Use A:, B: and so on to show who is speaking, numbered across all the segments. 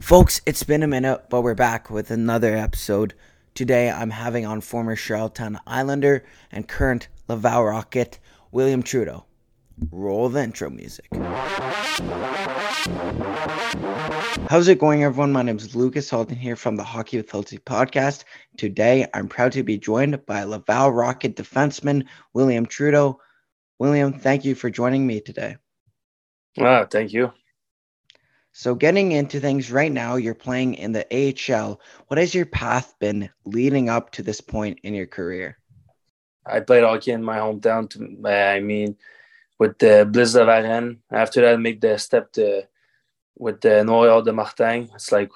A: Folks, it's been a minute, but we're back with another episode. Today I'm having on former Charlottetown Islander and current Laval Rocket, William Trudeau. Roll the intro music. How's it going, everyone? My name is Lucas Halton here from the Hockey with Hultzy podcast. Today I'm proud to be joined by Laval Rocket defenseman William Trudeau. William, thank you for joining me today.
B: Ah, thank you.
A: So, getting into things right now, you're playing in the AHL. What has your path been leading up to this point in your career?
B: I played hockey in my hometown. To, I mean, with the Blitz de Varennes. After that, I make the step to with the Noyau de Martin. It's like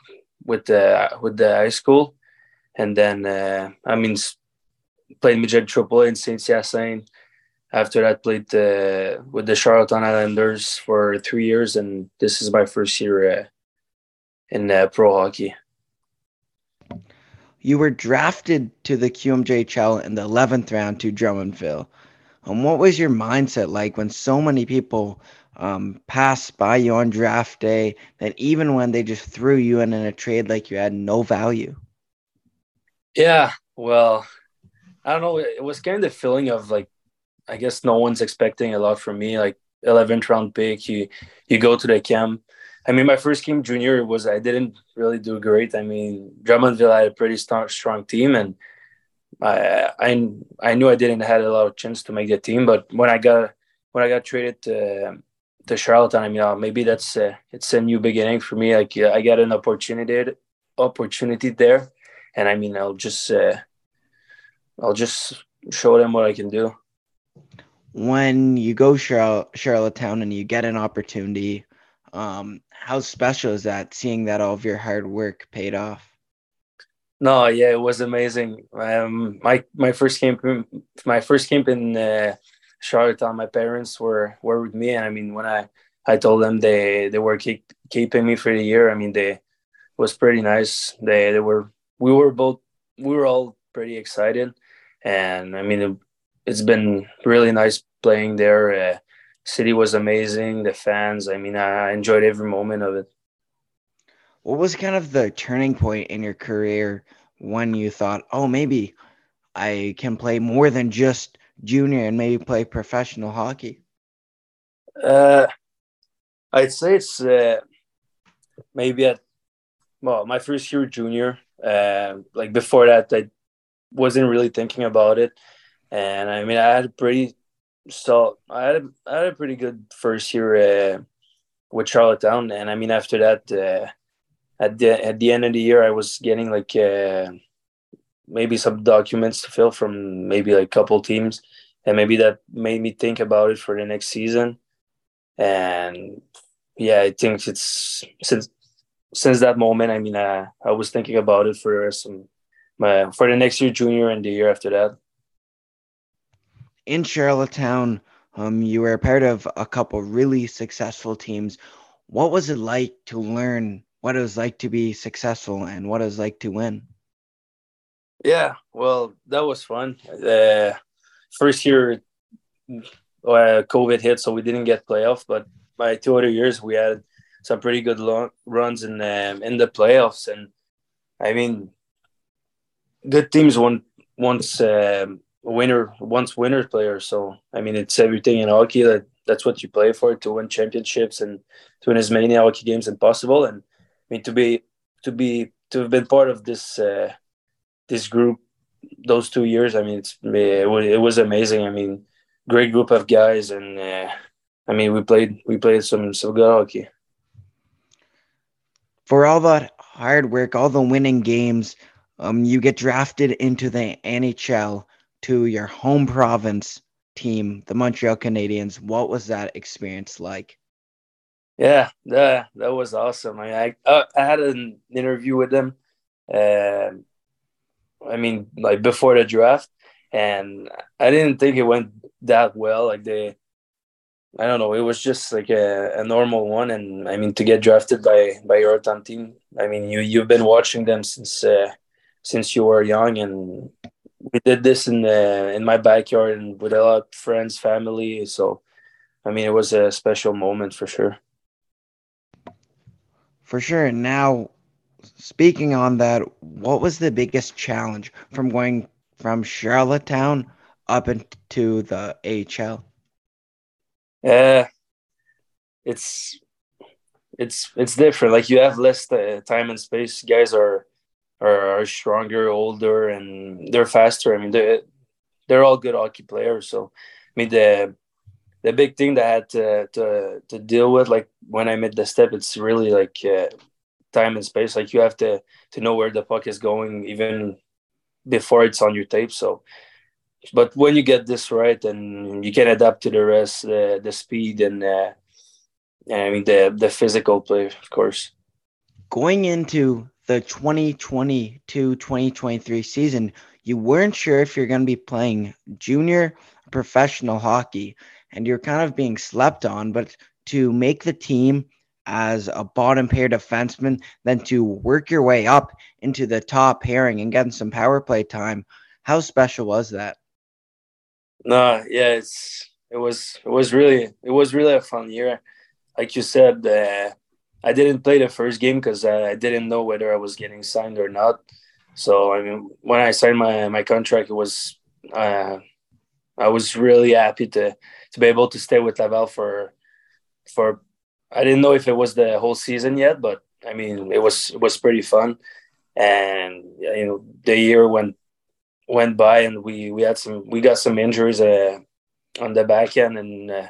B: with the with the high school, and then uh, I mean, played midget triple in Saint Hyacinthe after that played uh, with the Charlottetown Islanders for three years and this is my first year uh, in uh, pro hockey
A: you were drafted to the QMJHL in the 11th round to Drummondville. Um, what was your mindset like when so many people um, passed by you on draft day that even when they just threw you in in a trade like you had no value?
B: Yeah, well, I don't know. It was kind of the feeling of like I guess no one's expecting a lot from me. Like 11th round pick, you you go to the camp. I mean, my first game junior was I didn't really do great. I mean, Drummondville had a pretty strong, strong team, and I, I I knew I didn't had a lot of chance to make the team. But when I got when I got traded to to Charlotte, I mean, uh, maybe that's a, it's a new beginning for me. Like I got an opportunity opportunity there, and I mean, I'll just uh, I'll just show them what I can do
A: when you go Charlotte, Charlottetown and you get an opportunity, um, how special is that seeing that all of your hard work paid off?
B: No, yeah, it was amazing. Um, my my first camp, my first camp in uh, Charlottetown, my parents were were with me, and I mean, when I I told them they they were keep, keeping me for the year, I mean, they was pretty nice. They they were we were both we were all pretty excited, and I mean, it's been really nice playing there. Uh, city was amazing. The fans, I mean, I enjoyed every moment of it.
A: What was kind of the turning point in your career when you thought, oh, maybe I can play more than just junior and maybe play professional hockey?
B: Uh, I'd say it's uh, maybe at well, my first year junior. Uh, like before that, I wasn't really thinking about it and I mean I had a pretty so I had a, I had a pretty good first year uh, with Charlottetown, and I mean after that uh, at the at the end of the year I was getting like uh, maybe some documents to fill from maybe like a couple teams, and maybe that made me think about it for the next season, and yeah I think it's since since that moment I mean I, I was thinking about it for some my for the next year junior and the year after that
A: in Charlottetown, um, you were a part of a couple really successful teams. What was it like to learn what it was like to be successful and what it was like to win?
B: Yeah, well, that was fun. Uh, first year, uh, COVID hit, so we didn't get playoff. But by two other years, we had some pretty good long runs in um, in the playoffs, and I mean, good teams won once um, winner once winner player. So I mean, it's everything in hockey. That that's what you play for to win championships and to win as many hockey games as possible. And I mean, to be to be to have been part of this uh, this group those two years. I mean, it's it was, it was amazing. I mean, great group of guys, and uh, I mean, we played we played some some good hockey.
A: For all that hard work, all the winning games, um, you get drafted into the NHL to your home province team, the Montreal Canadiens. What was that experience like?
B: Yeah, that that was awesome. I I, uh, I had an interview with them. Uh, I mean, like before the draft, and I didn't think it went that well. Like they, I don't know, it was just like a, a normal one. And I mean, to get drafted by by your team, I mean, you you've been watching them since uh, since you were young, and we did this in the in my backyard and with a lot of friends, family. So, I mean, it was a special moment for sure.
A: For sure. And now, speaking on that, what was the biggest challenge from going from Charlottetown up into the AHL?
B: Uh, it's it's it's different. Like you have less uh, time and space. Guys are, are are stronger, older, and they're faster. I mean, they they're all good hockey players. So, I mean the the big thing that I had to to to deal with, like when I made the step, it's really like uh, time and space. Like you have to to know where the puck is going even before it's on your tape. So, but when you get this right, and you can adapt to the rest, uh, the speed and uh, I mean the the physical play, of course.
A: Going into the 2022-2023 season, you weren't sure if you're going to be playing junior professional hockey and you're kind of being slept on, but to make the team as a bottom pair defenseman, then to work your way up into the top pairing and getting some power play time. How special was that?
B: No, yeah, it's it was it was really it was really a fun year. Like you said, uh, I didn't play the first game because I didn't know whether I was getting signed or not. So I mean, when I signed my my contract, it was uh, I was really happy to to be able to stay with Laval for for I didn't know if it was the whole season yet, but I mean it was it was pretty fun, and you know the year went went by and we we had some we got some injuries uh, on the back end, and uh,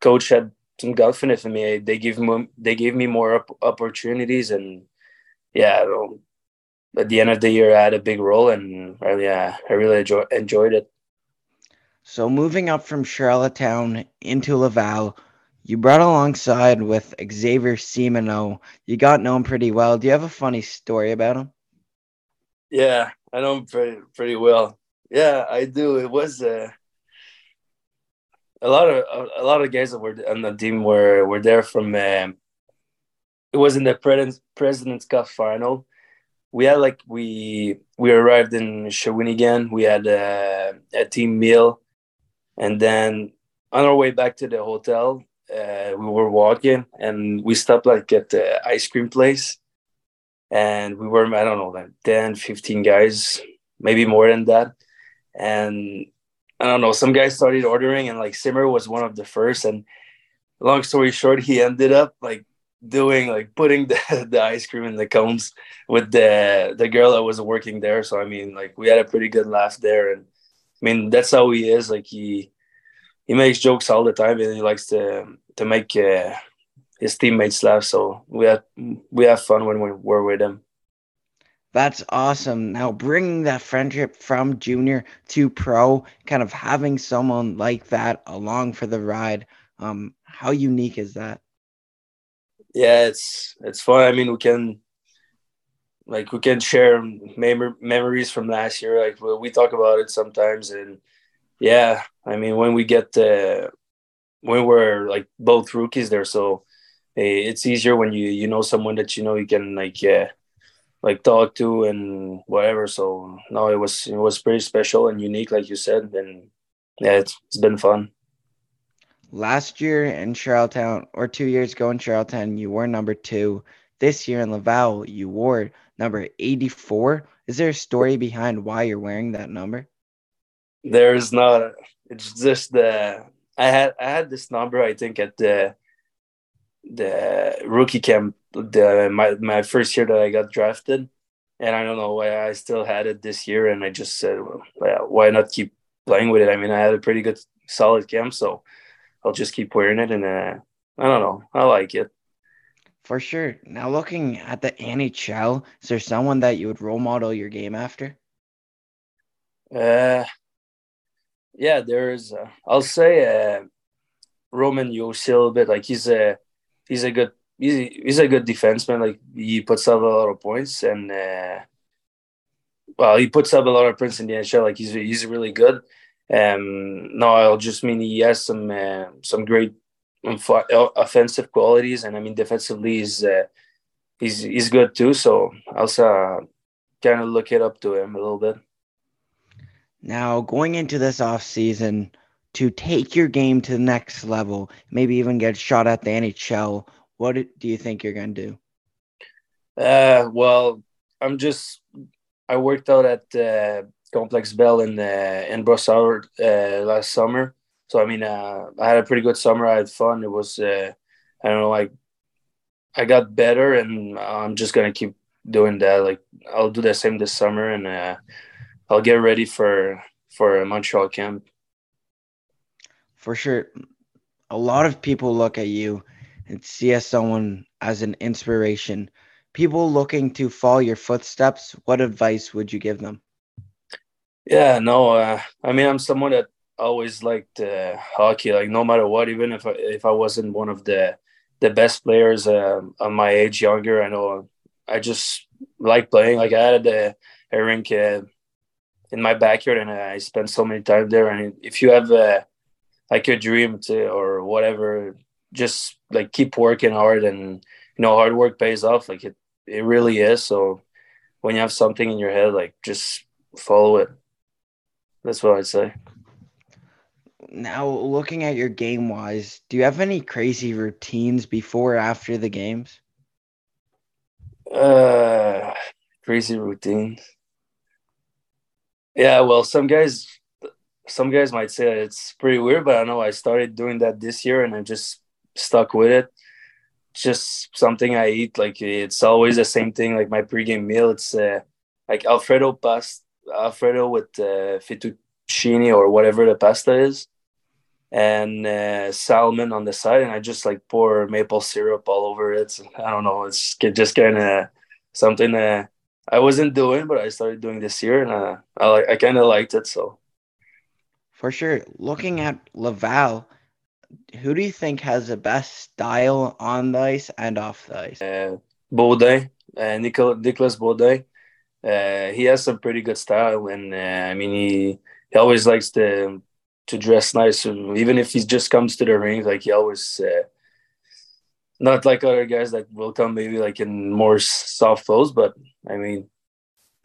B: coach had some confidence in me. They gave me they gave me more op- opportunities, and yeah, at the end of the year, I had a big role, and yeah, I really enjoy, enjoyed it.
A: So moving up from Charlottetown into Laval, you brought alongside with Xavier Simoneau. You got known pretty well. Do you have a funny story about him?
B: Yeah, I know him pretty pretty well. Yeah, I do. It was uh, a lot of a, a, lot of guys that were on the team were were there from. Um, it was in the President's President's Cup final. We had like we we arrived in Shawinigan. We had uh, a team meal and then on our way back to the hotel, uh, we were walking and we stopped like at the ice cream place. And we were, I don't know, like 10, 15 guys, maybe more than that. And I don't know, some guys started ordering and like Simmer was one of the first. And long story short, he ended up like doing like putting the, the ice cream in the cones with the the girl that was working there. So I mean like we had a pretty good laugh there and I mean, that's how he is. Like he he makes jokes all the time, and he likes to to make uh, his teammates laugh. So we have we have fun when we're with him.
A: That's awesome. Now bringing that friendship from junior to pro, kind of having someone like that along for the ride. Um, how unique is that?
B: Yeah, it's it's fun. I mean, we can like we can share mem- memories from last year like we talk about it sometimes and yeah i mean when we get uh when we're like both rookies there so hey, it's easier when you you know someone that you know you can like yeah like talk to and whatever so no it was it was pretty special and unique like you said and yeah it's, it's been fun
A: last year in charlottetown or two years ago in charlottetown you were number two this year in laval you wore number 84. Is there a story behind why you're wearing that number?
B: There's not. It's just the I had I had this number I think at the the rookie camp the my my first year that I got drafted, and I don't know why I still had it this year, and I just said, well, why not keep playing with it? I mean, I had a pretty good solid camp, so I'll just keep wearing it, and uh, I don't know, I like it.
A: For sure. Now, looking at the NHL, is there someone that you would role model your game after?
B: Uh, yeah, there's. Uh, I'll say uh, Roman Josi a little bit. Like he's a he's a good he's, he's a good defenseman. Like he puts up a lot of points and uh, well, he puts up a lot of points in the NHL. Like he's he's really good. Um, no, I'll just mean he has some uh, some great offensive qualities, and I mean defensively he's uh, he's he's good too. So also uh, kind of look it up to him a little bit.
A: Now going into this off season to take your game to the next level, maybe even get shot at the NHL. What do you think you're going to do?
B: Uh, well, I'm just I worked out at uh, Complex Bell in uh, in Brossard uh, last summer. So I mean, uh, I had a pretty good summer. I had fun. It was uh, I don't know, like I got better, and I'm just gonna keep doing that. Like I'll do the same this summer, and uh, I'll get ready for for a Montreal camp.
A: For sure, a lot of people look at you and see as someone as an inspiration people looking to follow your footsteps, what advice would you give them?
B: Yeah, no, uh, I mean, I'm someone that always liked uh, hockey. Like no matter what, even if I, if I wasn't one of the the best players uh, on my age, younger, I know I just like playing. Like I had a, a rink uh, in my backyard, and I spent so many time there. And if you have uh, like a dream to or whatever, just like keep working hard, and you know, hard work pays off. Like it, it really is. So when you have something in your head, like just follow it. That's what I'd say.
A: Now, looking at your game wise, do you have any crazy routines before or after the games?
B: Uh, crazy routines. Yeah, well, some guys, some guys might say it's pretty weird, but I know I started doing that this year, and I just stuck with it just something I eat. Like it's always the same thing. Like my pregame meal, it's uh, like Alfredo pasta, Alfredo with uh, fettuccine or whatever the pasta is, and uh, salmon on the side, and I just like pour maple syrup all over it. I don't know. It's just kind of something that I wasn't doing, but I started doing this year, and uh, I like I kind of liked it. So
A: for sure, looking at Laval who do you think has the best style on the ice and off the ice?
B: Uh, Beaudin, uh, Beaudin. Uh, he has some pretty good style, and uh, I mean, he he always likes to to dress nice, even if he just comes to the ring. Like he always, uh, not like other guys that will come maybe like in more soft clothes, but I mean,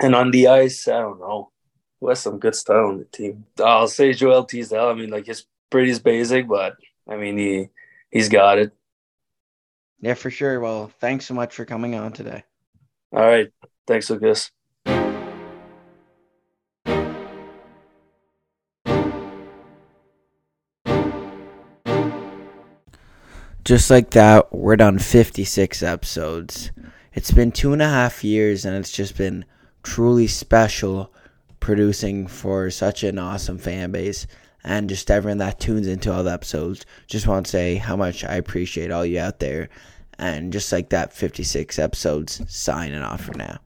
B: and on the ice, I don't know who has some good style on the team. I'll say Joel Teasdale. I mean, like his pretty basic, but I mean, he he's got it.
A: Yeah, for sure. Well, thanks so much for coming on today.
B: All right. Thanks, Lucas.
A: Just like that, we're done 56 episodes. It's been two and a half years, and it's just been truly special producing for such an awesome fan base and just everyone that tunes into all the episodes. Just want to say how much I appreciate all you out there. And just like that, 56 episodes, signing off for now.